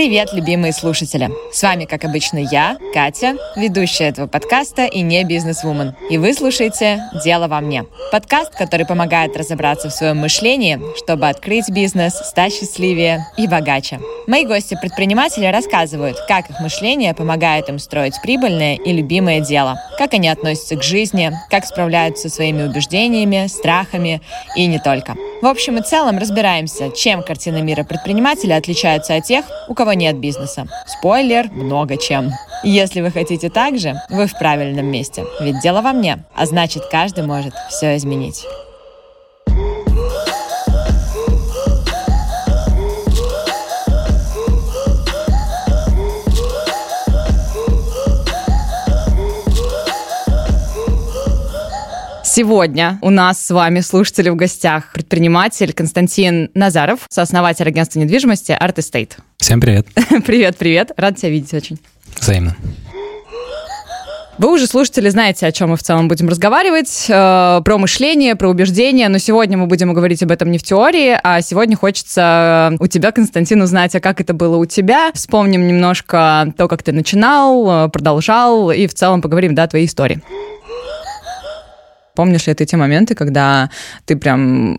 Привет, любимые слушатели! С вами, как обычно, я, Катя, ведущая этого подкаста и не бизнес-вумен. И вы слушаете «Дело во мне» — подкаст, который помогает разобраться в своем мышлении, чтобы открыть бизнес, стать счастливее и богаче. Мои гости-предприниматели рассказывают, как их мышление помогает им строить прибыльное и любимое дело, как они относятся к жизни, как справляются со своими убеждениями, страхами и не только. В общем и целом разбираемся, чем картина мира предпринимателя отличается от тех, у кого нет бизнеса. Спойлер, много чем. Если вы хотите так же, вы в правильном месте. Ведь дело во мне, а значит каждый может все изменить. Сегодня у нас с вами, слушатели, в гостях предприниматель Константин Назаров, сооснователь агентства недвижимости Art Estate. Всем привет. привет, привет. Рад тебя видеть очень. Взаимно. Вы уже, слушатели, знаете, о чем мы в целом будем разговаривать, э, про мышление, про убеждения, но сегодня мы будем говорить об этом не в теории, а сегодня хочется у тебя, Константин, узнать, а как это было у тебя. Вспомним немножко то, как ты начинал, э, продолжал, и в целом поговорим, да, о твоей истории. Помнишь ли ты те моменты, когда ты прям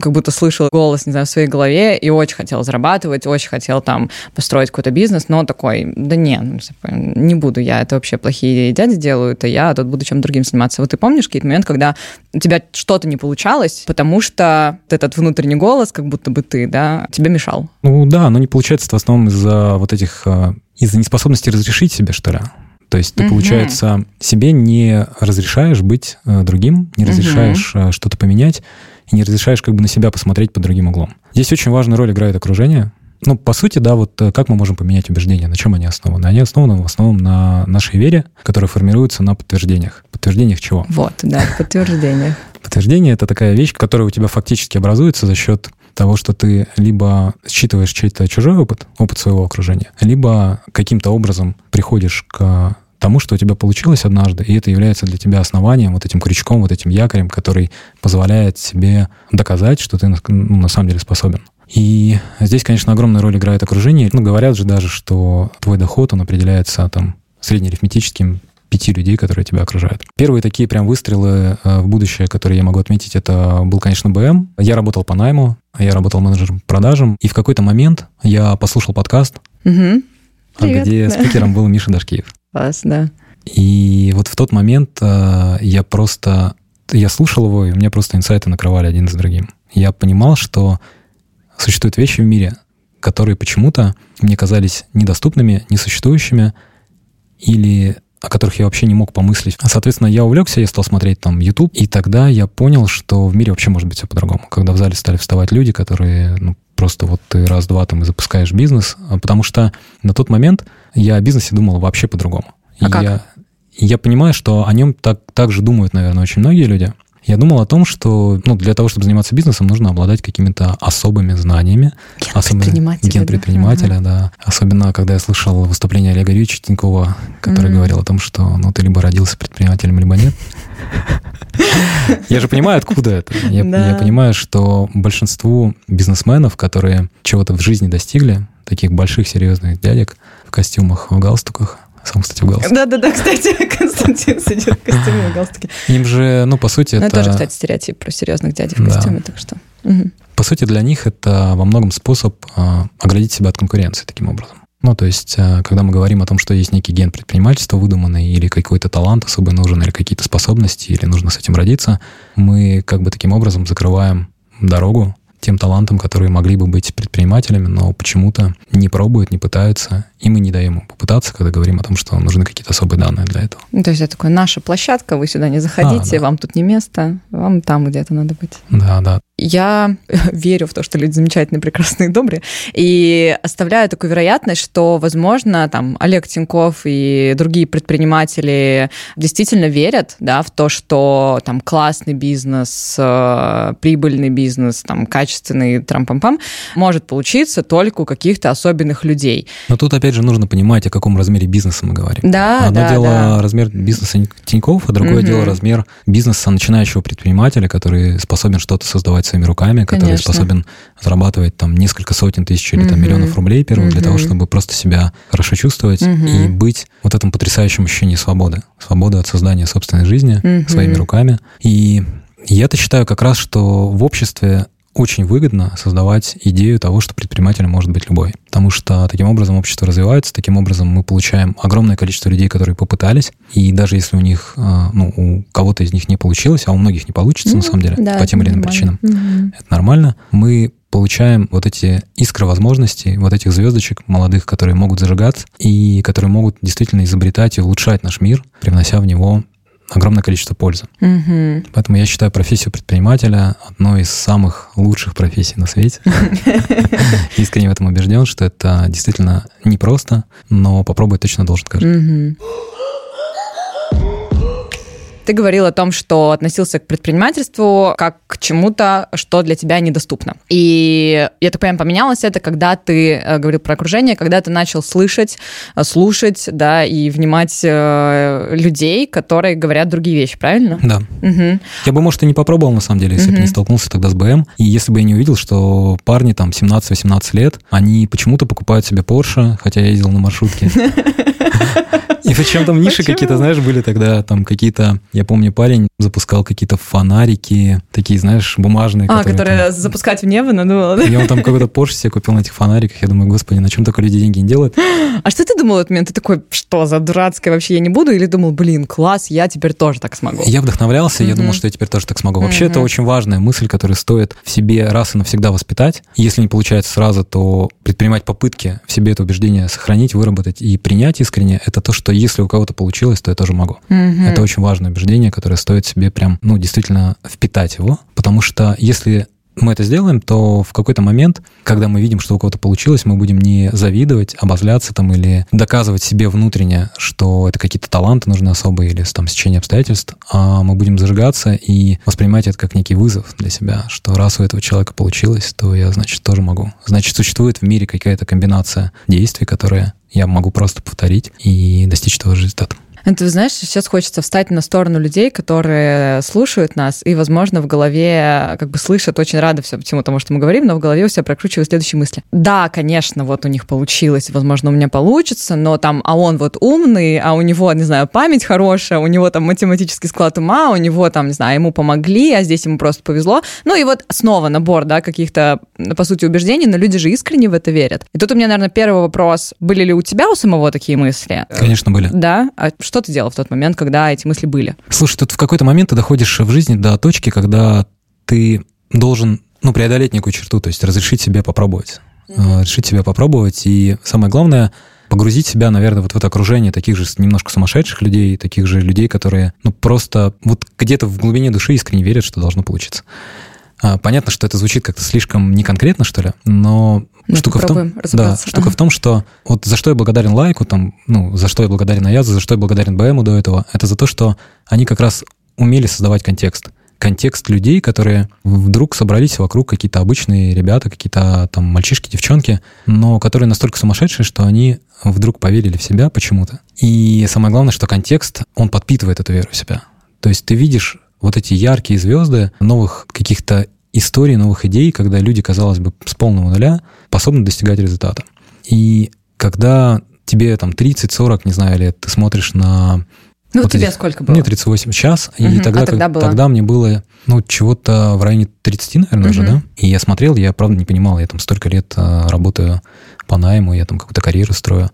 как будто слышал голос, не знаю, в своей голове и очень хотел зарабатывать, очень хотел там построить какой-то бизнес, но такой, да не, ну, типа, не буду я, это вообще плохие дяди делают, а я тут буду чем другим заниматься. Вот ты помнишь какие-то моменты, когда у тебя что-то не получалось, потому что этот внутренний голос, как будто бы ты, да, тебе мешал? Ну да, но не получается в основном из-за вот этих, а, из-за неспособности разрешить себе, что ли. То есть ты, угу. получается, себе не разрешаешь быть э, другим, не разрешаешь угу. что-то поменять, и не разрешаешь как бы на себя посмотреть под другим углом. Здесь очень важную роль играет окружение. Ну, по сути, да, вот э, как мы можем поменять убеждения, на чем они основаны? Они основаны в основном на нашей вере, которая формируется на подтверждениях. Подтверждениях чего? Вот, да, подтверждениях. Подтверждение — это такая вещь, которая у тебя фактически образуется за счет того, что ты либо считываешь чей-то чужой опыт, опыт своего окружения, либо каким-то образом приходишь к тому, что у тебя получилось однажды, и это является для тебя основанием, вот этим крючком, вот этим якорем, который позволяет себе доказать, что ты ну, на самом деле способен. И здесь, конечно, огромную роль играет окружение. Ну, говорят же даже, что твой доход, он определяется там среднеарифметическим пяти людей, которые тебя окружают. Первые такие прям выстрелы э, в будущее, которые я могу отметить, это был, конечно, БМ. Я работал по найму, я работал менеджером продажам, и в какой-то момент я послушал подкаст, угу. Привет. где спикером был Миша Дашкиев. Класс, да. И вот в тот момент э, я просто... Я слушал его, и мне просто инсайты накрывали один за другим. Я понимал, что существуют вещи в мире, которые почему-то мне казались недоступными, несуществующими, или о которых я вообще не мог помыслить. Соответственно, я увлекся, я стал смотреть там YouTube, и тогда я понял, что в мире вообще может быть все по-другому. Когда в зале стали вставать люди, которые ну, просто вот ты раз-два там и запускаешь бизнес, а потому что на тот момент я о бизнесе думал вообще по-другому. А как? Я, я понимаю, что о нем так, так же думают, наверное, очень многие люди. Я думал о том, что ну, для того, чтобы заниматься бизнесом, нужно обладать какими-то особыми знаниями. Ген особенно предпринимателя. Ген предпринимателя, да. да. Особенно, когда я слышал выступление Олега Юрьевича Тинькова, который mm-hmm. говорил о том, что ну, ты либо родился предпринимателем, либо нет. Я же понимаю, откуда это. Я, да. я понимаю, что большинству бизнесменов, которые чего-то в жизни достигли, таких больших серьезных дядек в костюмах, в галстуках, сам, кстати, в галстуке. Да-да-да, кстати, Константин сидит в костюме в галстуке. Им же, ну, по сути, ну, это... тоже, кстати, стереотип про серьезных дядей в костюме, да. так что... Угу. По сути, для них это во многом способ э, оградить себя от конкуренции таким образом. Ну, то есть, э, когда мы говорим о том, что есть некий ген предпринимательства выдуманный, или какой-то талант особый нужен, или какие-то способности, или нужно с этим родиться, мы как бы таким образом закрываем дорогу тем талантам, которые могли бы быть предпринимателями, но почему-то не пробуют, не пытаются, и мы не даем им попытаться, когда говорим о том, что нужны какие-то особые данные для этого. Ну, то есть это такая наша площадка, вы сюда не заходите, а, да. вам тут не место, вам там где-то надо быть. Да, да. Я верю в то, что люди замечательные, прекрасные, добрые, и оставляю такую вероятность, что, возможно, там Олег Тиньков и другие предприниматели действительно верят да, в то, что там классный бизнес, э, прибыльный бизнес, там качественный трам-пам-пам может получиться только у каких-то особенных людей. Но тут, опять же, нужно понимать, о каком размере бизнеса мы говорим. Да, Одно да, дело да. размер бизнеса Тинькофф, а другое Мгм. дело размер бизнеса начинающего предпринимателя, который способен что-то создавать своими руками, который Конечно. способен зарабатывать там несколько сотен тысяч или там миллионов рублей первых для того, чтобы просто себя хорошо чувствовать Мгм. и быть вот этом потрясающем ощущении свободы. Свободы от создания собственной жизни Мгм. своими руками. И я-то считаю как раз, что в обществе очень выгодно создавать идею того, что предпринимателем может быть любой. Потому что таким образом общество развивается, таким образом мы получаем огромное количество людей, которые попытались, и даже если у них, а, ну, у кого-то из них не получилось, а у многих не получится, на Ну, самом деле, да, по тем или иным причинам, Мгм. это нормально, мы получаем вот эти искры возможностей, вот этих звездочек молодых, которые могут зажигаться и которые могут действительно изобретать и улучшать наш мир, привнося в него огромное количество пользы. Мгм. Поэтому я считаю профессию предпринимателя одной из самых лучших профессий на свете. Искренне в этом убежден, что это действительно непросто, но попробовать точно должен каждый. Ты говорил о том, что относился к предпринимательству как к чему-то, что для тебя недоступно. И я так понимаю, поменялось это, когда ты э, говорил про окружение, когда ты начал слышать, э, слушать, да, и внимать э, людей, которые говорят другие вещи, правильно? Да. Мгм. Я бы, может, и не попробовал, на самом деле, если бы Мгм. не столкнулся тогда с БМ. И если бы я не увидел, что парни там 17-18 лет, они почему-то покупают себе Porsche, хотя я ездил на маршрутке. И причем там ниши какие-то, знаешь, были тогда там какие-то... Я помню, парень запускал какие-то фонарики, такие, знаешь, бумажные. А, которые там- которые запускать в небо надо было, да? И он там какой-то Porsche себе купил на этих фонариках. Я думаю, господи, на чем только люди деньги не делают. А что ты думал в этот момент? Ты такой, что за дурацкое вообще я не буду? Или думал, блин, класс, я теперь тоже так смогу? Я вдохновлялся, и я думал, что я теперь тоже так смогу. Вообще, это Мгм. очень важная мысль, которую стоит в себе раз и навсегда воспитать. Если не получается сразу, то предпринимать попытки в себе это убеждение сохранить, выработать и принять искренне, это то, что если у кого-то получилось, то я тоже могу. Мгм. Это очень важное убеждение, которое стоит себе прям, ну, действительно впитать его, потому что если мы это сделаем, то в какой-то момент, когда мы видим, что у кого-то получилось, мы будем не завидовать, обозляться там или доказывать себе внутренне, что это какие-то таланты нужны особые или там стечение обстоятельств, а мы будем зажигаться и воспринимать это как некий вызов для себя, что раз у этого человека получилось, то я, значит, тоже могу. Значит, существует в мире какая-то комбинация действий, которые я могу просто повторить и достичь того же результата. Это, знаешь, сейчас хочется встать на сторону людей, которые слушают нас и, возможно, в голове как бы слышат, очень рада все всему тому, что мы говорим, но в голове у себя прокручивают следующие мысли. Да, конечно, вот у них получилось, возможно, у меня получится, но там, а он вот умный, а у него, не знаю, память хорошая, у него там математический склад ума, у него там, не знаю, ему помогли, а здесь ему просто повезло. Ну и вот снова набор, да, каких-то, по сути, убеждений, но люди же искренне в это верят. И тут у меня, наверное, первый вопрос. Были ли у тебя у самого такие мысли? Конечно, были. Да? А что ты делал в тот момент, когда эти мысли были? Слушай, тут в какой-то момент ты доходишь в жизни до точки, когда ты должен ну, преодолеть некую черту, то есть разрешить себе попробовать. Э, Решить себе попробовать. И самое главное, погрузить себя, наверное, вот в это окружение таких же немножко сумасшедших людей, таких же людей, которые, ну, просто вот где-то в глубине души искренне верят, что должно получиться. А, Понятно, что это звучит как-то слишком неконкретно, что ли, но Ну, штука в том, да, штука Ага. в том, что вот за что я благодарен Лайку, там, ну, за что я благодарен Аязу, за что я благодарен БМу до этого, это за то, что они как раз умели создавать контекст. Контекст людей, которые вдруг собрались вокруг какие-то обычные ребята, какие-то там мальчишки, девчонки, но которые настолько сумасшедшие, что они вдруг поверили в себя почему-то. И самое главное, что контекст, он подпитывает эту веру в себя. То есть ты видишь вот эти яркие звезды новых каких-то историй, новых идей, когда люди, казалось бы, с полного нуля способны достигать результата. И когда тебе там 30-40, не знаю, лет, ты смотришь на... Ну, вот тебе этих- сколько было? Мне 38 сейчас, Мгм. и А тогда, тогда как- было? тогда мне было, ну, чего-то в районе 30, наверное, уже, Мгм. да? И я смотрел, я, правда, не понимал, я там столько лет а, работаю по найму, я там какую-то карьеру строю,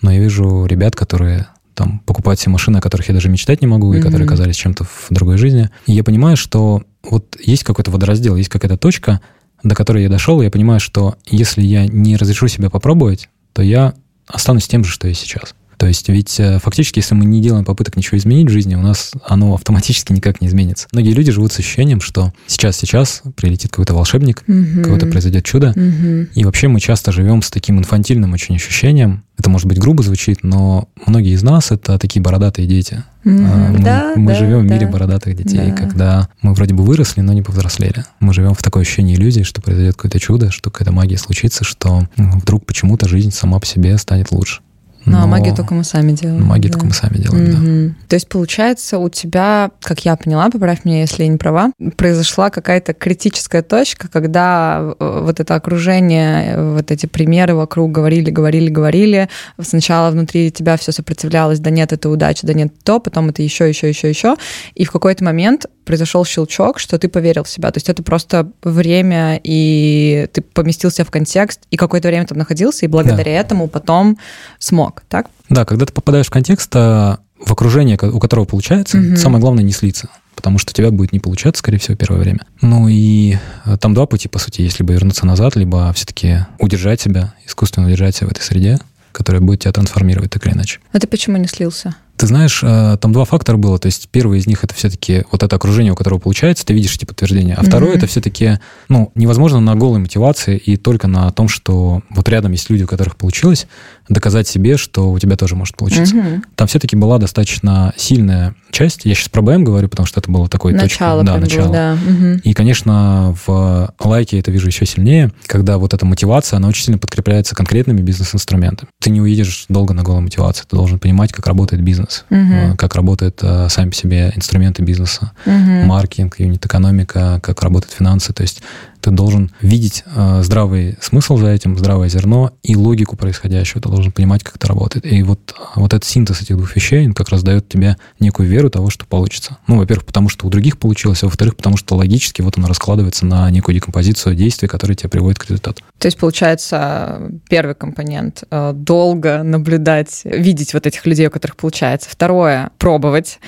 но я вижу ребят, которые там покупают себе машины, о которых я даже мечтать не могу, и которые оказались чем-то в другой жизни. И я понимаю, что вот есть какой-то водораздел, есть какая-то точка, до которой я дошел, и я понимаю, что если я не разрешу себя попробовать, то я останусь тем же, что я сейчас. То есть ведь э, фактически, если мы не делаем попыток ничего изменить в жизни, у нас оно автоматически никак не изменится. Многие люди живут с ощущением, что сейчас-сейчас прилетит какой-то волшебник, mm-hmm. кого-то произойдет чудо. Mm-hmm. И вообще мы часто живем с таким инфантильным очень ощущением. Это, может быть, грубо звучит, но многие из нас — это такие бородатые дети. Mm-hmm. Мы, да, мы да, живем да. в мире бородатых детей, Да. когда мы вроде бы выросли, но не повзрослели. Мы живем в такой ощущении иллюзии, что произойдет какое-то чудо, что какая-то магия случится, что м, вдруг почему-то жизнь сама по себе станет лучше. Ну, а Но магию только мы сами делаем. магию да. только мы сами делаем, да. Мгм. То есть, получается, у тебя, как я поняла, поправь меня, если я не права, произошла какая-то критическая точка, когда э, вот это окружение, вот эти примеры вокруг говорили, говорили, говорили. Сначала внутри тебя все сопротивлялось, да нет, это удача, да нет, то, потом это еще, еще, еще, еще. И в какой-то момент произошел щелчок, что ты поверил в себя. То есть это просто время, и ты поместился в контекст, и какое-то время там находился, и благодаря этому потом смог, так? Да, когда ты попадаешь в контекст, а, в окружение, у которого получается, Мгм. самое главное не слиться. Потому что у тебя будет не получаться, скорее всего, первое время. Ну и э, там два пути, по сути, есть либо вернуться назад, либо все-таки удержать себя, искусственно удержать себя в этой среде, которая будет тебя трансформировать так или иначе. А ты почему не слился? Ты знаешь, э, там два фактора было. То есть первый из них это все-таки вот это окружение, у которого получается, ты видишь эти подтверждения. А второе Мгм. это все-таки, ну, невозможно на голой мотивации и только на том, что вот рядом есть люди, у которых получилось, доказать себе, что у тебя тоже может получиться. Мгм. Там все-таки была достаточно сильная часть. Я сейчас про БМ говорю, потому что это было такое Начало, точка. Да, начало. да. Мгм. И, конечно, в лайке это вижу еще сильнее, когда вот эта мотивация, она очень сильно подкрепляется конкретными бизнес-инструментами. Ты не уедешь долго на голой мотивации, ты должен понимать, как работает бизнес, Мгм. э, как работают э, сами по себе инструменты бизнеса, Мгм. маркетинг, юнит-экономика, как работают финансы. То есть ты должен видеть э, здравый смысл за этим, здравое зерно и логику происходящего. Ты должен понимать, как это работает. И вот, э, вот этот синтез этих двух вещей он как раз дает тебе некую веру того, что получится. Ну, во-первых, потому что у других получилось, а во-вторых, потому что логически вот оно раскладывается на некую декомпозицию действий, которые тебя приводят к результату. То есть, получается, первый компонент э, долго наблюдать, видеть вот этих людей, у которых получается. Второе пробовать.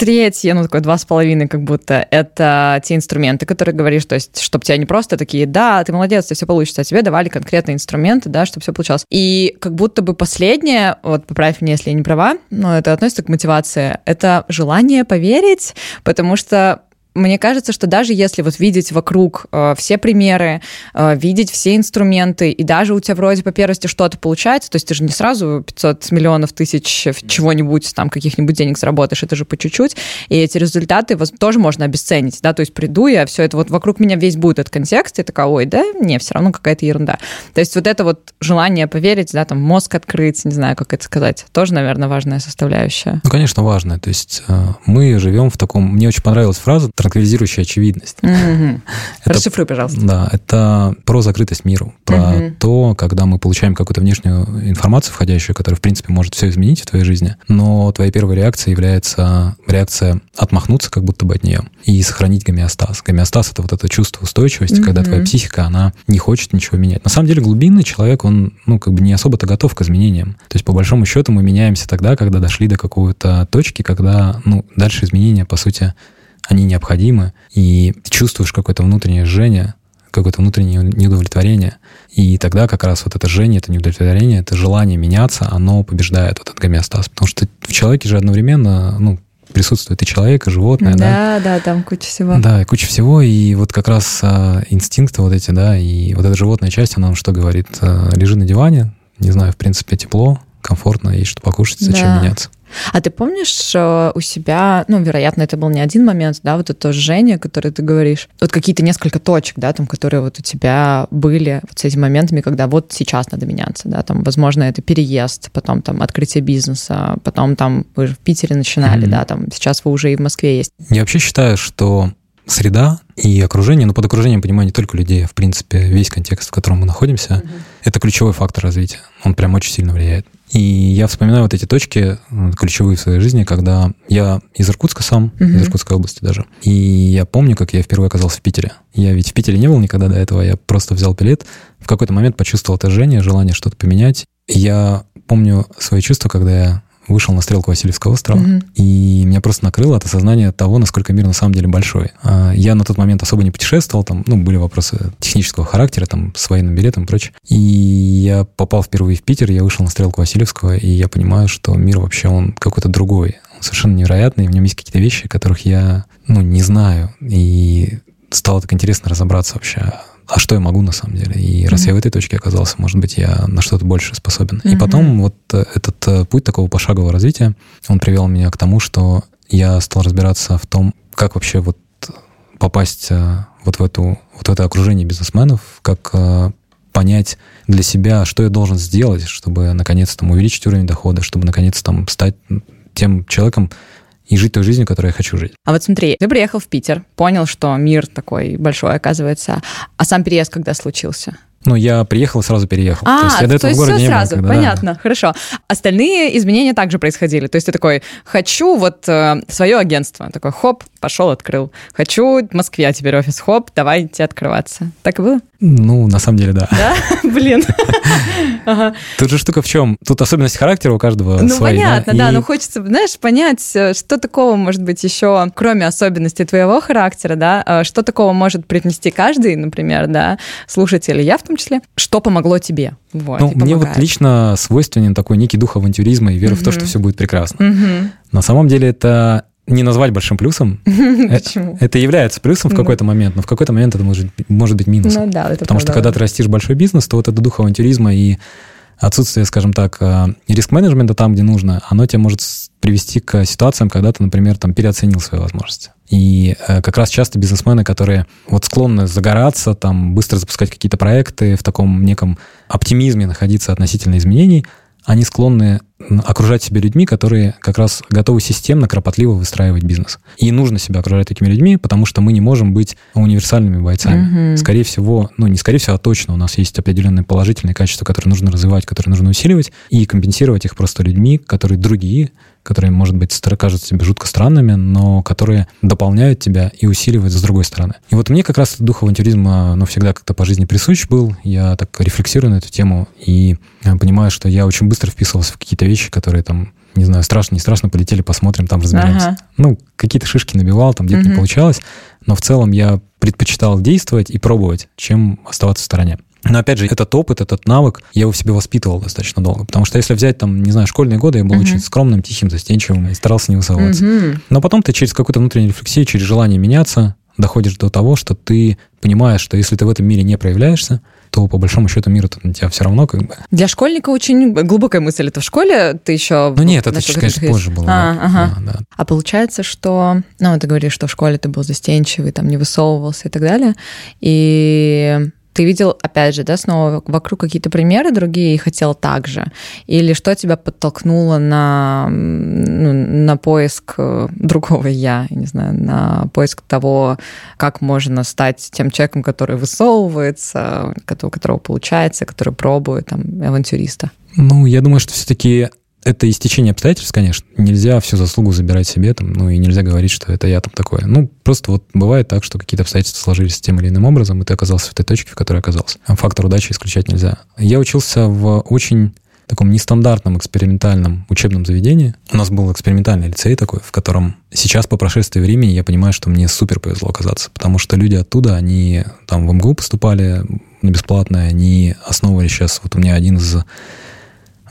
Третье, ну, такое два с половиной, как будто, это те инструменты, которые говоришь, то есть, чтобы тебя не просто такие, да, ты молодец, у тебя все получится, а тебе давали конкретные инструменты, да, чтобы все получалось. И как будто бы последнее, вот поправь меня, если я не права, но это относится к мотивации, это желание поверить, потому что мне кажется, что даже если вот видеть вокруг э, все примеры, э, видеть все инструменты, и даже у тебя вроде по первости что-то получается, то есть ты же не сразу 500 миллионов тысяч чего-нибудь, там, каких-нибудь денег заработаешь, это же по чуть-чуть, и эти результаты тоже можно обесценить, да, то есть приду я, все это вот вокруг меня весь будет этот контекст, и такая, ой, да, не, все равно какая-то ерунда. То есть вот это вот желание поверить, да, там, мозг открыть, не знаю, как это сказать, тоже, наверное, важная составляющая. Ну, конечно, важно. То есть э, мы живем в таком... Мне очень понравилась фраза «транквилизирующая очевидность». Мгм. Это- Расшифруй, пожалуйста. Да, это про закрытость миру, про Мгм. то, когда мы получаем какую-то внешнюю информацию входящую, которая, в принципе, может все изменить в твоей жизни, но твоей первой реакцией является реакция отмахнуться как будто бы от нее и сохранить гомеостаз. Гомеостаз — это вот это чувство устойчивости, когда Мгм. твоя психика, она не хочет ничего менять. На самом деле глубинный человек, он, ну, как бы не особо-то готов к изменениям. То есть, по большому счету, мы меняемся тогда, когда дошли до какой-то точки, когда, ну, дальше изменения, по сути, они необходимы, и ты чувствуешь какое-то внутреннее жжение, какое-то внутреннее неудовлетворение. И тогда как раз вот это жжение, это неудовлетворение, это желание меняться, оно побеждает вот этот гомеостаз. Потому что в человеке же одновременно, ну, присутствует и человек, и животное, да? Да, да, там куча всего. Да, и куча всего, и вот как раз а, инстинкты вот эти, да, и вот эта животная часть, она нам что говорит? А, лежи на диване, не знаю, в принципе, тепло, комфортно, есть что покушать, зачем Да. меняться? А ты помнишь э, у себя, ну, вероятно, это был не один момент, да, вот это жжение, которое ты говоришь, вот какие-то несколько точек, да, там, которые вот у тебя были вот с этими моментами, когда вот сейчас надо меняться, да, там, возможно, это переезд, потом там открытие бизнеса, потом там вы же в Питере начинали, Мгм. да, там сейчас вы уже и в Москве есть. Я вообще считаю, что среда и окружение, ну, под окружением понимаю не только людей, а, в принципе, весь контекст, в котором мы находимся, это ключевой фактор развития. Он прям очень сильно влияет. И я вспоминаю вот эти точки м, ключевые в своей жизни, когда я из Иркутска сам, Мгм. из Иркутской области даже. И я помню, как я впервые оказался в Питере. Я ведь в Питере не был никогда до этого, я просто взял билет, в какой-то момент почувствовал отожжение, желание что-то поменять. Я помню свои чувства, когда я вышел на стрелку Васильевского острова, угу. и меня просто накрыло от осознания того, насколько мир на самом деле большой. А, я на тот момент особо не путешествовал, там, ну, были вопросы технического характера, там, с военным билетом и прочее. И я попал впервые в Питер, я вышел на стрелку Васильевского, и я понимаю, что мир вообще, он какой-то другой. Он совершенно невероятный, в нем есть какие-то вещи, которых я, ну, не знаю. И стало так интересно разобраться вообще, а что я могу на самом деле. И раз mm-hmm. я в этой точке оказался, может быть, я на что-то больше способен. Mm-hmm. И потом вот э, этот э, путь такого пошагового развития, он привел меня к тому, что я стал разбираться в том, как вообще вот попасть э, вот в, эту, вот в это окружение бизнесменов, как понять для себя, что я должен сделать, чтобы наконец там увеличить уровень дохода, чтобы наконец там стать тем человеком, и жить той жизнью, которой я хочу жить. А вот смотри, ты приехал в Питер, понял, что мир такой большой, оказывается. А сам переезд когда случился? Ну, я приехал сразу переехал. А, то есть я до этого то есть в городе все не сразу, был, когда, понятно, да. хорошо. Остальные изменения также происходили. То есть ты такой, хочу вот э, свое агентство. Такой, хоп, пошел, открыл. Хочу в Москве а теперь офис, хоп, давайте открываться. Так и было? Ну, на самом деле, да. Да? Блин. Тут же штука в чем? Тут особенность характера у каждого Ну, понятно, да, но хочется, знаешь, понять, э, что такого может быть еще, кроме особенностей твоего характера, да, э, что такого может привнести каждый, например, да, слушатель, я в том числе, что помогло тебе? Вот, ну, мне вот лично свойственен такой некий дух авантюризма и вера в то, что все будет прекрасно. На самом деле это не назвать большим плюсом. Почему? Это является плюсом в какой-то момент, но в какой-то момент это может, может быть минусом. Ну, да, это Потому что когда ты растишь большой бизнес, то вот это дух авантюризма и отсутствие, скажем так, э, риск-менеджмента там, где нужно, оно тебя может привести к ситуациям, когда ты, например, там переоценил свои возможности. И э, как раз часто бизнесмены, которые вот склонны загораться, там, быстро запускать какие-то проекты, в таком неком оптимизме находиться относительно изменений, они склонны окружать себя людьми, которые как раз готовы системно, кропотливо выстраивать бизнес. И нужно себя окружать такими людьми, потому что мы не можем быть универсальными бойцами. Mm-hmm. Скорее всего, ну не скорее всего, а точно у нас есть определенные положительные качества, которые нужно развивать, которые нужно усиливать, и компенсировать их просто людьми, которые другие, которые, может быть, кажутся тебе жутко странными, но которые дополняют тебя и усиливают с другой стороны. И вот мне как раз дух авантюризма, ну, всегда как-то по жизни присущ был. Я так рефлексирую на эту тему и э, понимаю, что я очень быстро вписывался в какие-то вещи, которые там не знаю, страшно, не страшно, полетели, посмотрим, там разберемся. Ага. Ну, какие-то шишки набивал, там где-то угу. не получалось, но в целом я предпочитал действовать и пробовать, чем оставаться в стороне. Но опять же, этот опыт, этот навык, я его в себе воспитывал достаточно долго. Потому что если взять там, не знаю, школьные годы, я был uh-huh. очень скромным, тихим, застенчивым и старался не высовываться. Uh-huh. Но потом ты через какую-то внутреннюю рефлексию, через желание меняться, доходишь до того, что ты понимаешь, что если ты в этом мире не проявляешься, то по большому счету мир на тебя все равно как бы. Для школьника очень глубокая мысль. Это в школе ты еще... Ну нет, это чуть, конечно, позже было. А, да, ага. да, да. а получается, что... Ну, ты говоришь, что в школе ты был застенчивый, там не высовывался и так далее. И ты видел, опять же, да, снова вокруг какие-то примеры другие и хотел так же? Или что тебя подтолкнуло на, ну, на поиск э, другого я, не знаю, на поиск того, как можно стать тем человеком, который высовывается, у которого получается, который пробует, там, авантюриста? Ну, я думаю, что все-таки это истечение обстоятельств, конечно. Нельзя всю заслугу забирать себе, там, ну и нельзя говорить, что это я там такое. Ну, просто вот бывает так, что какие-то обстоятельства сложились тем или иным образом, и ты оказался в той точке, в которой оказался. Фактор удачи исключать нельзя. Я учился в очень таком нестандартном экспериментальном учебном заведении. У нас был экспериментальный лицей такой, в котором сейчас по прошествии времени я понимаю, что мне супер повезло оказаться, потому что люди оттуда, они там в МГУ поступали на бесплатное, они основывали сейчас, вот у меня один из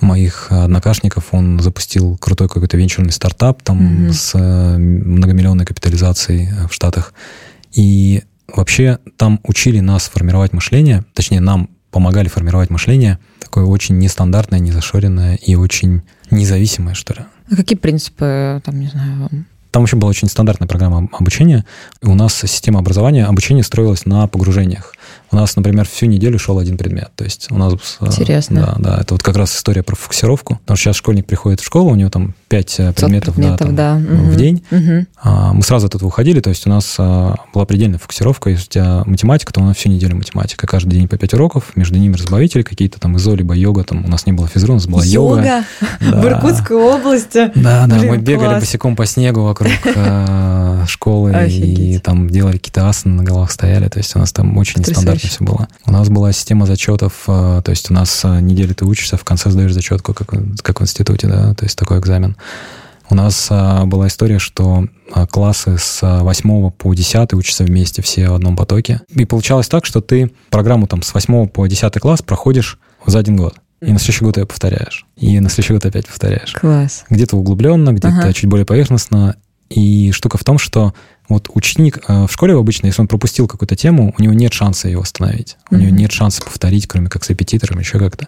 моих однокашников, он запустил крутой какой-то венчурный стартап там mm-hmm. с э, многомиллионной капитализацией э, в Штатах. И вообще там учили нас формировать мышление, точнее, нам помогали формировать мышление, такое очень нестандартное, незашоренное и очень независимое, что ли. А какие принципы, там, не знаю, там вообще была очень стандартная программа обучения. И у нас система образования, обучение строилось на погружениях. У нас, например, всю неделю шел один предмет. То есть у нас... Интересно. Да, да. Это вот как раз история про фокусировку. Потому что сейчас школьник приходит в школу, у него там 5 предметов, предметов да, там, да. в день. Угу. Мы сразу от этого уходили, то есть у нас была предельная фокусировка. Если у тебя математика, то у нас всю неделю математика. Каждый день по 5 уроков, между ними разбавители какие-то, там изо, либо йога, там у нас не было физры, у нас была йога. Йога в Иркутской области. Да, да, Блин, мы бегали класс. босиком по снегу вокруг э, школы и там делали какие-то асаны, на головах стояли, то есть у нас там очень нестандартно все было. У нас была система зачетов, э, то есть у нас э, неделю ты учишься, в конце сдаешь зачетку, как, в- как в институте, да, то есть такой экзамен. У нас э, была история, что классы с 8 по 10 учатся вместе все в одном потоке. И получалось так, что ты программу там с 8 по 10 класс проходишь за один год. И на следующий год ее повторяешь. И на следующий год опять повторяешь Класс. где-то углубленно, где-то Ага. чуть более поверхностно. И штука в том, что вот ученик э, в школе обычно, если он пропустил какую-то тему, у него нет шанса ее восстановить. У него нет шанса повторить, кроме как с репетитором, еще как-то.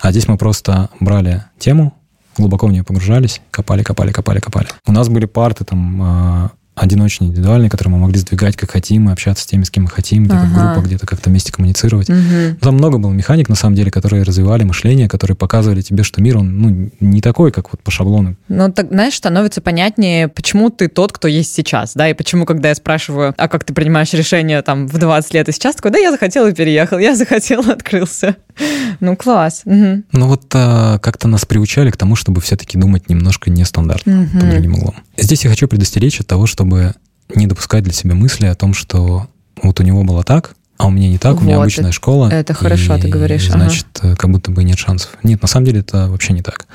А здесь мы просто брали тему, глубоко в нее погружались, копали, копали, копали, копали. У нас были парты там одиночные, индивидуальные, которые мы могли сдвигать как хотим, и общаться с теми, с кем мы хотим, где-то в Ага. группах, где-то как-то вместе коммуницировать. Мгм. Там много было механик, на самом деле, которые развивали мышление, которые показывали тебе, что мир, он ну, не такой, как вот по шаблону. Ну, так, знаешь, становится понятнее, почему ты тот, кто есть сейчас, да, и почему, когда я спрашиваю, а как ты принимаешь решение там в 20 лет и сейчас, такой, да, я захотел и переехал, я захотел и открылся. Ну, класс. Мгм. Ну вот а, как-то нас приучали к тому, чтобы все-таки думать немножко нестандартно, Мгм. под другим углом. Здесь я хочу предостеречь от того, чтобы не допускать для себя мысли о том, что вот у него было так, а у меня не так, у меня Вот, обычная это- школа. это хорошо, и, ты говоришь, ага. Значит, э, как будто бы нет шансов. Нет, на самом деле это вообще не так.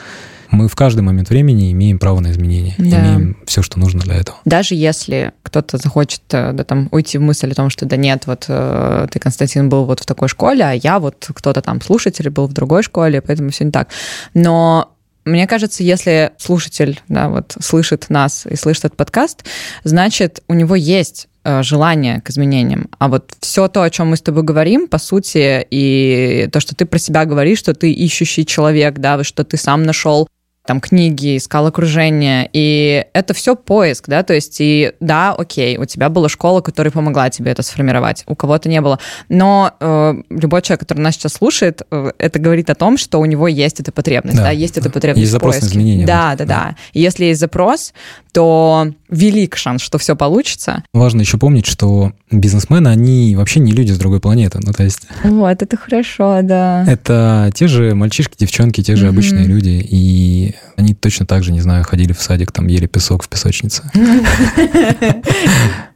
Мы в каждый момент времени имеем право на изменения, Да. имеем все, что нужно для этого. Даже если кто-то захочет э, да, там, уйти в мысль о том, что да нет, вот э, ты, Константин, был вот в такой школе, а я вот кто-то там слушатель был в другой школе, поэтому все не так. Но мне кажется, если слушатель да, вот, слышит нас и слышит этот подкаст, значит, у него есть э, желание к изменениям. А вот все то, о чем мы с тобой говорим, по сути, и то, что ты про себя говоришь, что ты ищущий человек, да, что ты сам нашел там книги, искал окружение, и это все поиск, да, то есть и да, окей, у тебя была школа, которая помогла тебе это сформировать, у кого-то не было, но э, любой человек, который нас сейчас слушает, э, это говорит о том, что у него есть эта потребность, да, Да. есть эта потребность Есть в запрос на поиске. изменения, Да, вот, да, да. да. И если есть запрос, то велик шанс, что все получится. Важно еще помнить, что бизнесмены, они вообще не люди с другой планеты. Ну, то есть Вот, это хорошо, да. это те же мальчишки, девчонки, те же Мгм. обычные люди. И они точно так же, не знаю, ходили в садик, там ели песок в песочнице.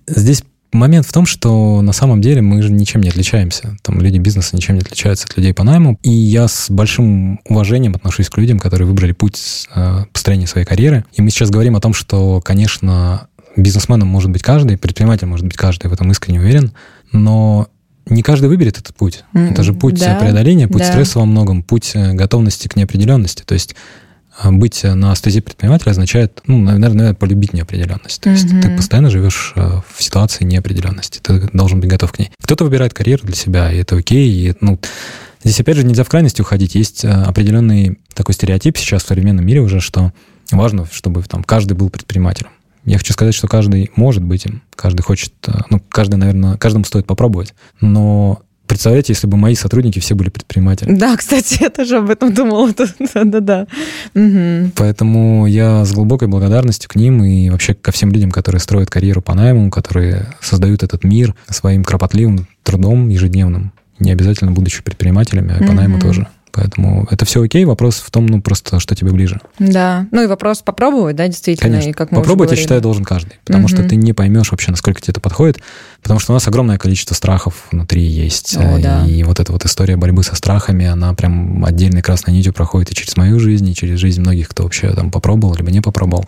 Здесь момент в том, что на самом деле мы же ничем не отличаемся. Там люди бизнеса ничем не отличаются от людей по найму. И я с большим уважением отношусь к людям, которые выбрали путь э, построения своей карьеры. И мы сейчас говорим о том, что, конечно, бизнесменом может быть каждый, предпринимателем может быть каждый, в этом искренне уверен, но не каждый выберет этот путь. Это же путь да, преодоления, путь да. стресса во многом, путь э, готовности к неопределенности. То есть э, быть на стезе предпринимателя означает, ну, наверное, полюбить неопределенность. То есть Мгм. ты постоянно живешь э, в ситуации неопределенности, ты должен быть готов к ней. Кто-то выбирает карьеру для себя, и это окей. И, ну, здесь, опять же, нельзя в крайности уходить. Есть э, определенный такой стереотип сейчас в современном мире уже, что важно, чтобы там каждый был предпринимателем. Я хочу сказать, что каждый может быть им, каждый хочет, э, ну, каждый, наверное, каждому стоит попробовать. Но представляете, если бы мои сотрудники все были предпринимателями. Да, кстати, я тоже об этом думала. Да-да-да. Поэтому я с глубокой благодарностью к ним и вообще ко всем людям, которые строят карьеру по найму, которые создают этот мир своим кропотливым трудом ежедневным, не обязательно будучи предпринимателями, а по найму тоже. Поэтому это все окей, вопрос в том, ну, просто, что тебе ближе. Да. Ну и вопрос попробовать, да, действительно. Конечно. И как мы Попробовать, я считаю, должен каждый. Потому что Мгм. ты не поймешь вообще, насколько тебе это подходит. Потому что у нас огромное количество страхов внутри есть. О, Э, да. И вот эта вот история борьбы со страхами, она прям отдельной красной нитью проходит и через мою жизнь, и через жизнь многих, кто вообще там попробовал, либо не попробовал.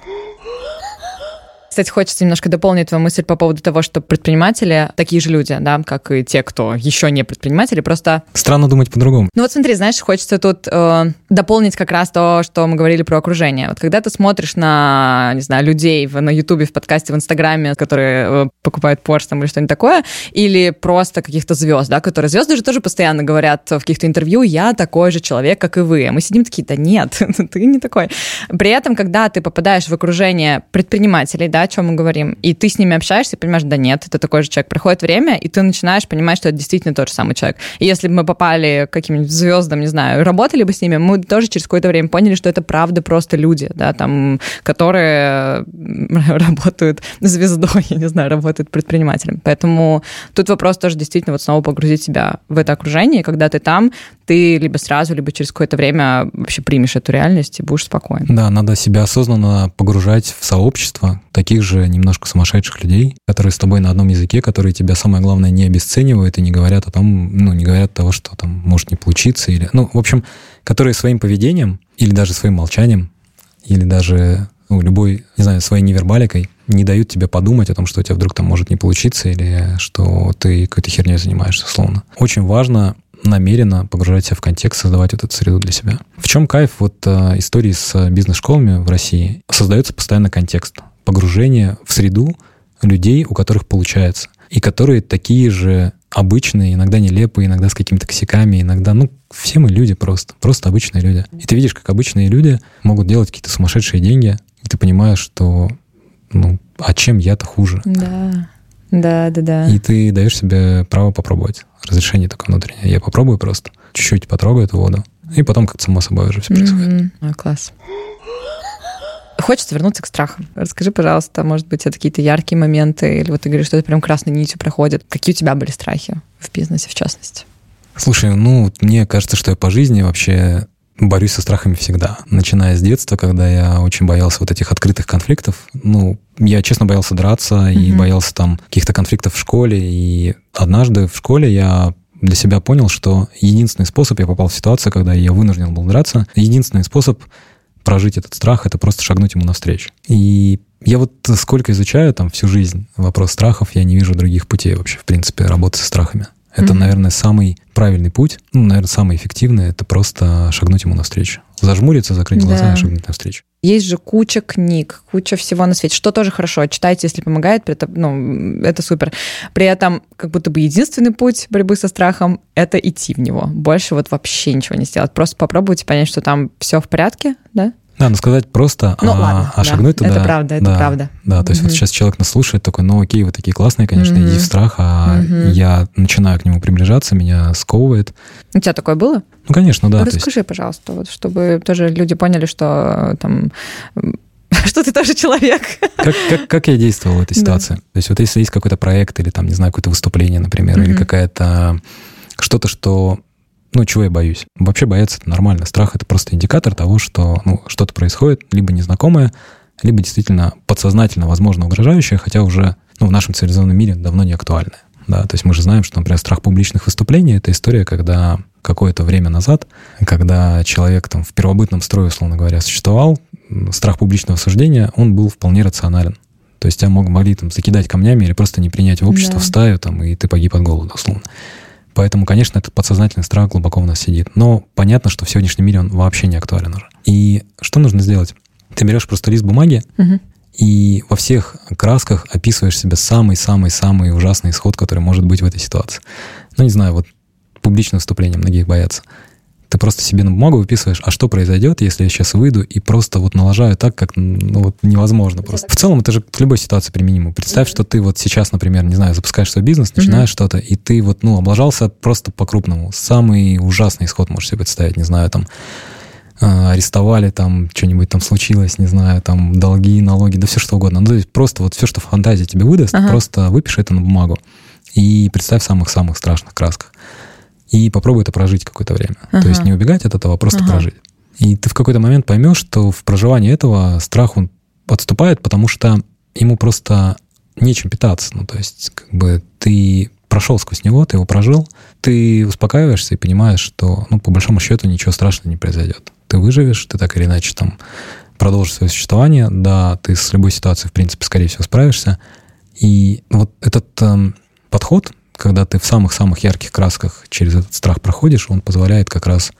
Кстати, хочется немножко дополнить твою мысль по поводу того, что предприниматели такие же люди, да, как и те, кто еще не предприниматели, просто Странно думать по-другому. Ну вот смотри, знаешь, хочется тут э, дополнить как раз то, что мы говорили про окружение. Вот когда ты смотришь на, не знаю, людей в, на Ютубе, в подкасте, в Инстаграме, которые э, покупают Porsche там или что-нибудь такое, или просто каких-то звезд, да, которые звезды же тоже постоянно говорят в каких-то интервью, я такой же человек, как и вы. А мы сидим такие, да нет, ты не такой. При этом, когда ты попадаешь в окружение предпринимателей, да, да, о чем мы говорим, и ты с ними общаешься, и понимаешь, да нет, это такой же человек. Проходит время, и ты начинаешь понимать, что это действительно тот же самый человек. И если бы мы попали к каким-нибудь звездам, не знаю, работали бы с ними, мы тоже через какое-то время поняли, что это правда просто люди, да, там, которые работают звездой, я не знаю, работают предпринимателем. Поэтому тут вопрос тоже действительно вот снова погрузить себя в это окружение, когда ты там, ты либо сразу, либо через какое-то время вообще примешь эту реальность и будешь спокоен. Да, надо себя осознанно погружать в сообщество таких же немножко сумасшедших людей, которые с тобой на одном языке, которые тебя, самое главное, не обесценивают и не говорят о том, ну, не говорят того, что там может не получиться или... Ну, в общем, которые своим поведением или даже своим молчанием или даже ну, любой, не знаю, своей невербаликой не дают тебе подумать о том, что у тебя вдруг там может не получиться или что ты какой-то херней занимаешься, словно. Очень важно намеренно погружать себя в контекст, создавать эту среду для себя. В чем кайф вот э, истории с бизнес-школами в России? Создается постоянно контекст, погружение в среду людей, у которых получается, и которые такие же обычные, иногда нелепые, иногда с какими-то косяками, иногда, ну, все мы люди просто, просто обычные люди. И ты видишь, как обычные люди могут делать какие-то сумасшедшие деньги, и ты понимаешь, что, ну, а чем я-то хуже? Да. Да, да, да. И ты даешь себе право попробовать. Разрешение такое внутреннее. Я попробую просто. Чуть-чуть потрогаю эту воду. И потом как-то само собой уже все происходит. Mm-hmm. Ой, класс. Хочется вернуться к страхам. Расскажи, пожалуйста, может быть, это какие-то яркие моменты, или вот ты говоришь, что это прям красной нитью проходит. Какие у тебя были страхи в бизнесе, в частности? Слушай, ну, мне кажется, что я по жизни вообще борюсь со страхами всегда. Начиная с детства, когда я очень боялся вот этих открытых конфликтов. Ну, я, честно, боялся драться mm-hmm. и боялся там каких-то конфликтов в школе. И однажды в школе я для себя понял, что единственный способ, я попал в ситуацию, когда я вынужден был драться, единственный способ прожить этот страх — это просто шагнуть ему навстречу. И я вот сколько изучаю там всю жизнь вопрос страхов, я не вижу других путей вообще, в принципе, работы со страхами. Это, mm-hmm. наверное, самый правильный путь, ну, наверное, самый эффективный, это просто шагнуть ему навстречу. Зажмуриться, закрыть да. глаза и шагнуть навстречу. Есть же куча книг, куча всего на свете, что тоже хорошо. Читайте, если помогает, это, ну, это супер. При этом как будто бы единственный путь борьбы со страхом — это идти в него. Больше вот вообще ничего не сделать. Просто попробуйте понять, что там все в порядке, да? Да, ну сказать просто, ну, а, ладно, а шагнуть да, туда. Это правда, это да, правда. Да, то есть mm-hmm. вот сейчас человек нас слушает, такой, ну окей, вы такие классные, конечно, mm-hmm. иди в страх, а mm-hmm. я начинаю к нему приближаться, меня сковывает. У тебя такое было? Ну, конечно, да. Ну, расскажи, есть... пожалуйста, вот, чтобы тоже люди поняли, что там что ты тоже человек. Как, как, как я действовал в этой ситуации? Да. То есть вот если есть какой-то проект или там, не знаю, какое-то выступление, например, mm-hmm. или какая-то что-то, что ну, чего я боюсь? Вообще бояться это нормально. Страх — это просто индикатор того, что ну, что-то происходит, либо незнакомое, либо действительно подсознательно, возможно, угрожающее, хотя уже ну, в нашем цивилизованном мире давно не актуальное. Да, то есть мы же знаем, что, например, страх публичных выступлений — это история, когда какое-то время назад, когда человек там в первобытном строе, условно говоря, существовал, страх публичного суждения, он был вполне рационален. То есть тебя мог, могли там закидать камнями или просто не принять в общество, да. в стаю, там, и ты погиб от голода, условно. Поэтому, конечно, этот подсознательный страх глубоко у нас сидит. Но понятно, что в сегодняшнем мире он вообще не актуален уже. И что нужно сделать? Ты берешь просто лист бумаги угу. и во всех красках описываешь себе самый-самый-самый ужасный исход, который может быть в этой ситуации. Ну, не знаю, вот публичное выступление многих боятся. Ты просто себе на бумагу выписываешь, а что произойдет, если я сейчас выйду и просто вот налажаю так, как ну, вот невозможно просто. В целом это же в любой ситуации применимо. Представь, что ты вот сейчас, например, не знаю, запускаешь свой бизнес, начинаешь mm-hmm. что-то, и ты вот, ну, облажался просто по-крупному. Самый ужасный исход можешь себе представить, не знаю, там, а, арестовали, там что-нибудь там случилось, не знаю, там долги, налоги, да все что угодно. Ну, то есть просто вот все, что фантазия тебе выдаст, ага. просто выпиши это на бумагу и представь в самых-самых страшных красках и попробуй это прожить какое-то время. Ага. То есть не убегать от этого, а просто ага. прожить. И ты в какой-то момент поймешь, что в проживании этого страх он подступает, потому что ему просто нечем питаться. Ну, то есть, как бы ты прошел сквозь него, ты его прожил, ты успокаиваешься и понимаешь, что, ну, по большому счету, ничего страшного не произойдет. Ты выживешь, ты так или иначе там продолжишь свое существование, да, ты с любой ситуацией, в принципе, скорее всего, справишься. И вот этот э, подход, когда ты в самых-самых ярких красках через этот страх проходишь, он позволяет как раз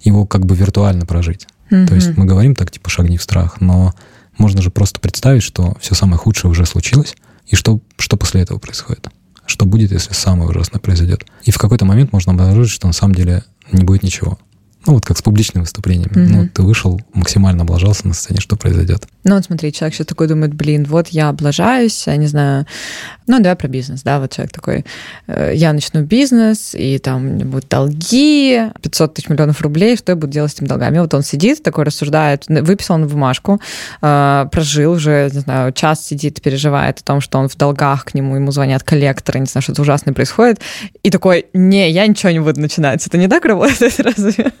его как бы виртуально прожить. Mm-hmm. То есть мы говорим так, типа, шагни в страх, но можно же просто представить, что все самое худшее уже случилось, и что, что после этого происходит. Что будет, если самое ужасное произойдет. И в какой-то момент можно обнаружить, что на самом деле не будет ничего. Ну, вот как с публичными выступлениями. Mm-hmm. Ну, ты вышел, максимально облажался на сцене, что произойдет? Ну вот смотри, человек сейчас такой думает, блин, вот я облажаюсь, я не знаю, ну давай про бизнес, да, вот человек такой, э, я начну бизнес, и там будут долги, 500 тысяч миллионов рублей, что я буду делать с этими долгами? Вот он сидит такой, рассуждает, выписал на бумажку, э, прожил уже, не знаю, час сидит, переживает о том, что он в долгах, к нему ему звонят коллекторы, не знаю, что-то ужасное происходит, и такой, не, я ничего не буду начинать. Это не так работает разве?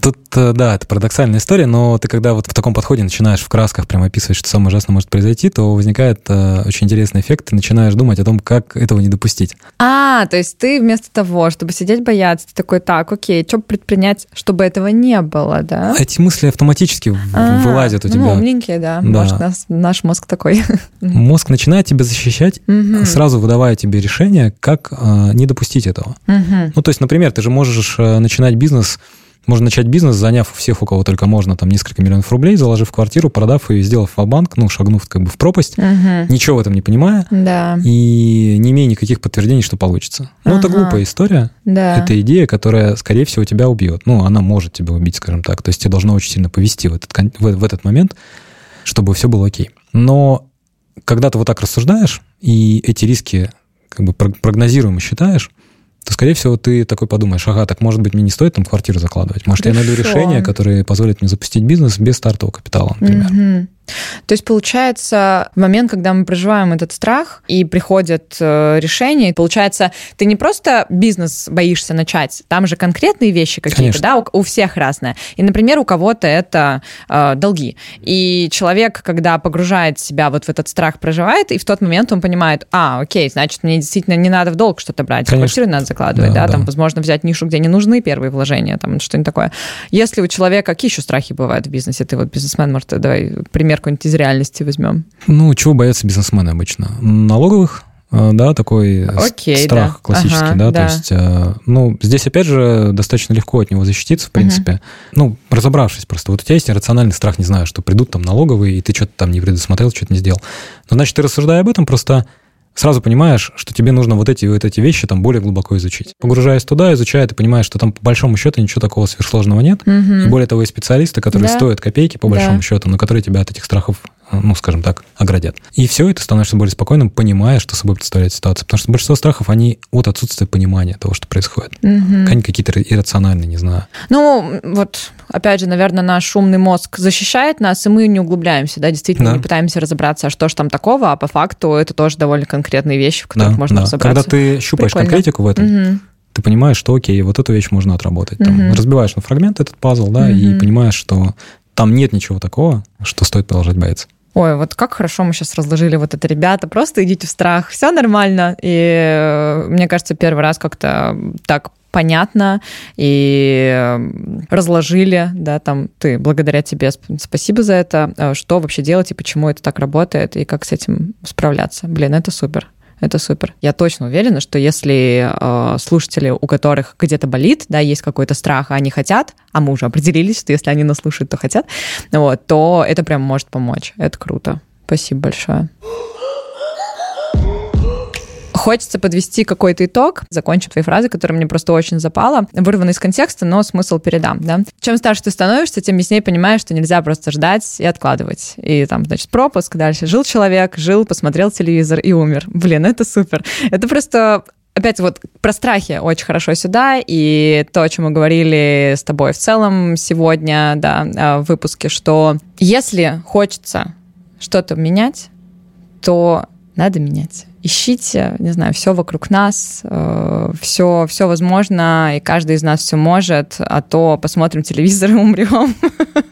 Тут, э, да, это парадоксальная история, но ты когда вот в таком подходе начинаешь в красках прямо описывать, что самое ужасное может произойти, то возникает э, очень интересный эффект, ты начинаешь думать о том, как этого не допустить. А, то есть ты вместо того, чтобы сидеть бояться, ты такой, так, окей, что предпринять, чтобы этого не было, да? Эти мысли автоматически а, вылазят у тебя. Ну, умненькие, да. да. Может, нас, наш мозг такой. Мозг начинает тебя защищать, угу. сразу выдавая тебе решение, как э, не допустить этого. Угу. Ну, то есть, например, ты же можешь э, начинать бизнес можно начать бизнес, заняв у всех, у кого только можно, там несколько миллионов рублей, заложив квартиру, продав ее, сделав в банк, ну, шагнув как бы в пропасть, угу. ничего в этом не понимая, да. и не имея никаких подтверждений, что получится. Ну, ага. это глупая история. Да. Это идея, которая, скорее всего, тебя убьет. Ну, она может тебя убить, скажем так. То есть тебе должно очень сильно повести в этот, в, в этот момент, чтобы все было окей. Но когда ты вот так рассуждаешь, и эти риски как бы прогнозируемо считаешь, то, скорее всего, ты такой подумаешь, ага, так, может быть, мне не стоит там квартиру закладывать. Может, Хорошо. я найду решение, которое позволит мне запустить бизнес без стартового капитала, например. Угу. То есть, получается, в момент, когда мы проживаем этот страх и приходят э, решения, получается, ты не просто бизнес боишься начать, там же конкретные вещи какие-то, да, у, у всех разные. И, например, у кого-то это э, долги. И человек, когда погружает себя вот в этот страх, проживает, и в тот момент он понимает, а, окей, значит, мне действительно не надо в долг что-то брать, Конечно. квартиру надо закладывать, да, да, да, там, возможно, взять нишу, где не нужны первые вложения, там, что-нибудь такое. Если у человека, какие еще страхи бывают в бизнесе? Ты вот бизнесмен, может, давай пример какой-нибудь из реальности возьмем? Ну, чего боятся бизнесмены обычно? Налоговых, э, да, такой Окей, страх да. классический, ага, да, да, то есть, э, ну, здесь, опять же, достаточно легко от него защититься, в принципе, угу. ну, разобравшись просто, вот у тебя есть рациональный страх, не знаю, что придут там налоговые, и ты что-то там не предусмотрел, что-то не сделал, но, значит, ты рассуждая об этом, просто сразу понимаешь, что тебе нужно вот эти вот эти вещи там более глубоко изучить. Погружаясь туда, изучая, ты понимаешь, что там по большому счету ничего такого сверхсложного нет. Угу. И более того, есть специалисты, которые да. стоят копейки по большому да. счету, но которые тебя от этих страхов ну, скажем так, оградят. И все, и ты становишься более спокойным, понимая, что собой представляет ситуация. Потому что большинство страхов, они от отсутствия понимания того, что происходит. Угу. Они какие-то иррациональные, не знаю. Ну, вот, опять же, наверное, наш умный мозг защищает нас, и мы не углубляемся, да, действительно, да. не пытаемся разобраться, а что же там такого, а по факту это тоже довольно конкретные вещи, в которых да, можно да. разобраться. Когда ты щупаешь Прикольно. конкретику в этом, угу ты понимаешь, что окей, вот эту вещь можно отработать. Там, угу. Разбиваешь на фрагменты этот пазл, да, угу. и понимаешь, что там нет ничего такого, что стоит продолжать бояться ой, вот как хорошо мы сейчас разложили вот это, ребята, просто идите в страх, все нормально. И э, мне кажется, первый раз как-то так понятно и э, разложили, да, там ты, благодаря тебе, спасибо за это, э, что вообще делать и почему это так работает и как с этим справляться. Блин, это супер. Это супер. Я точно уверена, что если э, слушатели, у которых где-то болит, да, есть какой-то страх, а они хотят, а мы уже определились, что если они нас слушают, то хотят, вот, то это прям может помочь. Это круто. Спасибо большое. Хочется подвести какой-то итог. Закончу твои фразы, которые мне просто очень запала. Вырваны из контекста, но смысл передам. Да? Чем старше ты становишься, тем яснее понимаешь, что нельзя просто ждать и откладывать. И там, значит, пропуск, дальше жил человек, жил, посмотрел телевизор и умер. Блин, это супер. Это просто опять вот про страхи очень хорошо сюда, и то, о чем мы говорили с тобой в целом сегодня, да, а, в выпуске, что если хочется что-то менять, то надо менять ищите, не знаю, все вокруг нас, все, э, все возможно, и каждый из нас все может, а то посмотрим телевизор и умрем.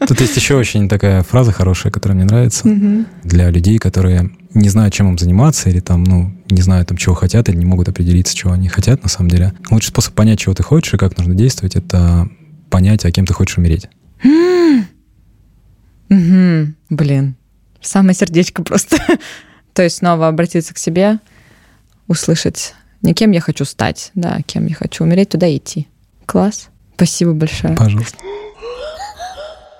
Тут есть еще очень такая фраза хорошая, которая мне нравится угу. для людей, которые не знают, чем им заниматься, или там, ну, не знают, там, чего хотят, или не могут определиться, чего они хотят на самом деле. Лучший способ понять, чего ты хочешь и как нужно действовать, это понять, а кем ты хочешь умереть. Угу. Блин, самое сердечко просто. То есть снова обратиться к себе, услышать, не кем я хочу стать, да, кем я хочу умереть, туда идти. Класс. Спасибо большое. Пожалуйста.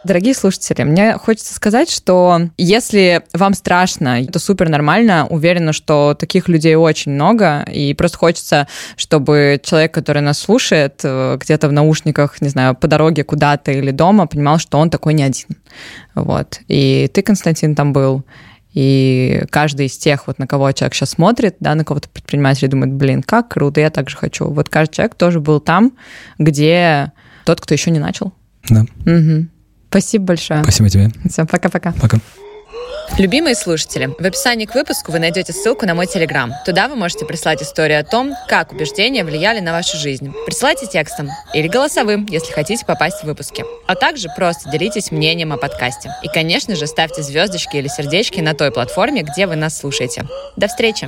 Дорогие слушатели, мне хочется сказать, что если вам страшно, это супер нормально. Уверена, что таких людей очень много, и просто хочется, чтобы человек, который нас слушает э, где-то в наушниках, не знаю, по дороге куда-то или дома, понимал, что он такой не один. Вот. И ты, Константин, там был. И каждый из тех, вот на кого человек сейчас смотрит, да, на кого-то предприниматель думает, блин, как круто, я так же хочу. Вот каждый человек тоже был там, где тот, кто еще не начал. Да. Угу. Спасибо большое. Спасибо тебе. Все, пока-пока. Пока. Любимые слушатели, в описании к выпуску вы найдете ссылку на мой телеграм. Туда вы можете прислать историю о том, как убеждения влияли на вашу жизнь. Присылайте текстом или голосовым, если хотите попасть в выпуски. А также просто делитесь мнением о подкасте. И, конечно же, ставьте звездочки или сердечки на той платформе, где вы нас слушаете. До встречи!